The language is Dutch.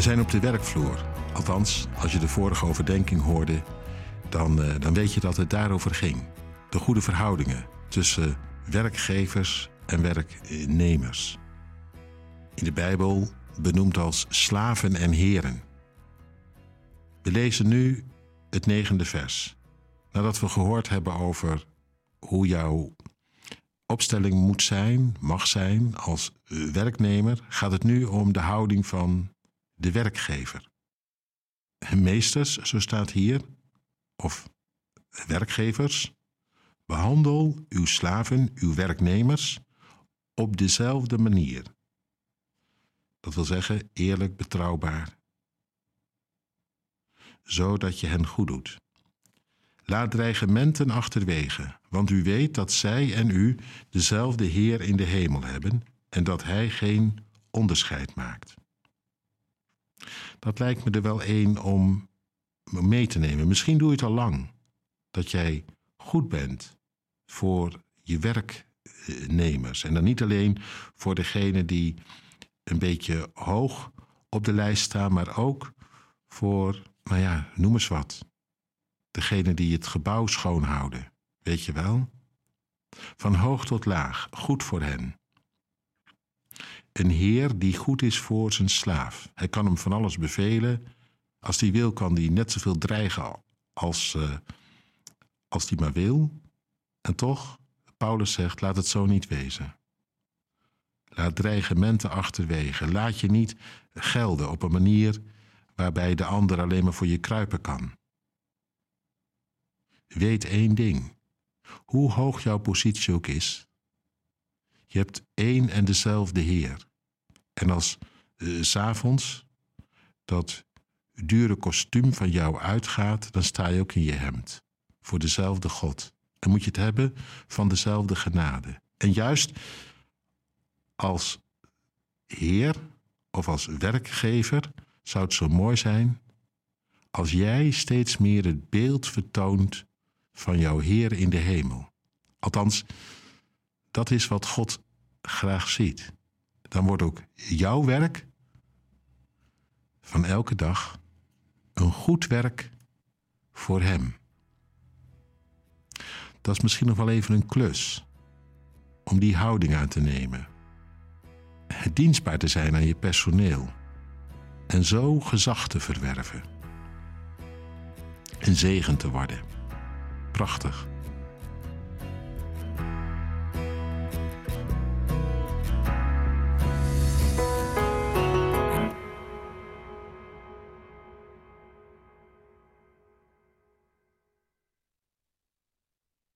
We zijn op de werkvloer. Althans, als je de vorige overdenking hoorde, dan, uh, dan weet je dat het daarover ging. De goede verhoudingen tussen werkgevers en werknemers. In de Bijbel benoemd als slaven en heren. We lezen nu het negende vers. Nadat we gehoord hebben over hoe jouw opstelling moet zijn, mag zijn als werknemer, gaat het nu om de houding van de werkgever. Meesters, zo staat hier, of werkgevers, behandel uw slaven, uw werknemers, op dezelfde manier. Dat wil zeggen eerlijk, betrouwbaar, zodat je hen goed doet. Laat dreigementen achterwege, want u weet dat zij en u dezelfde Heer in de hemel hebben en dat Hij geen onderscheid maakt. Dat lijkt me er wel één om mee te nemen. Misschien doe je het al lang. Dat jij goed bent voor je werknemers. En dan niet alleen voor degene die een beetje hoog op de lijst staan, maar ook voor, nou ja, noem eens wat. Degene die het gebouw schoonhouden, weet je wel? Van hoog tot laag, goed voor hen. Een heer die goed is voor zijn slaaf. Hij kan hem van alles bevelen. Als hij wil, kan hij net zoveel dreigen als, uh, als hij maar wil. En toch, Paulus zegt, laat het zo niet wezen. Laat dreigementen achterwege. Laat je niet gelden op een manier waarbij de ander alleen maar voor je kruipen kan. Weet één ding. Hoe hoog jouw positie ook is, je hebt één en dezelfde Heer. En als uh, s'avonds dat dure kostuum van jou uitgaat, dan sta je ook in je hemd. Voor dezelfde God. En moet je het hebben van dezelfde genade. En juist als Heer of als werkgever zou het zo mooi zijn als jij steeds meer het beeld vertoont van jouw Heer in de hemel. Althans, dat is wat God graag ziet. Dan wordt ook jouw werk van elke dag een goed werk voor Hem. Dat is misschien nog wel even een klus om die houding aan te nemen. Dienstbaar te zijn aan je personeel en zo gezag te verwerven. Een zegen te worden. Prachtig.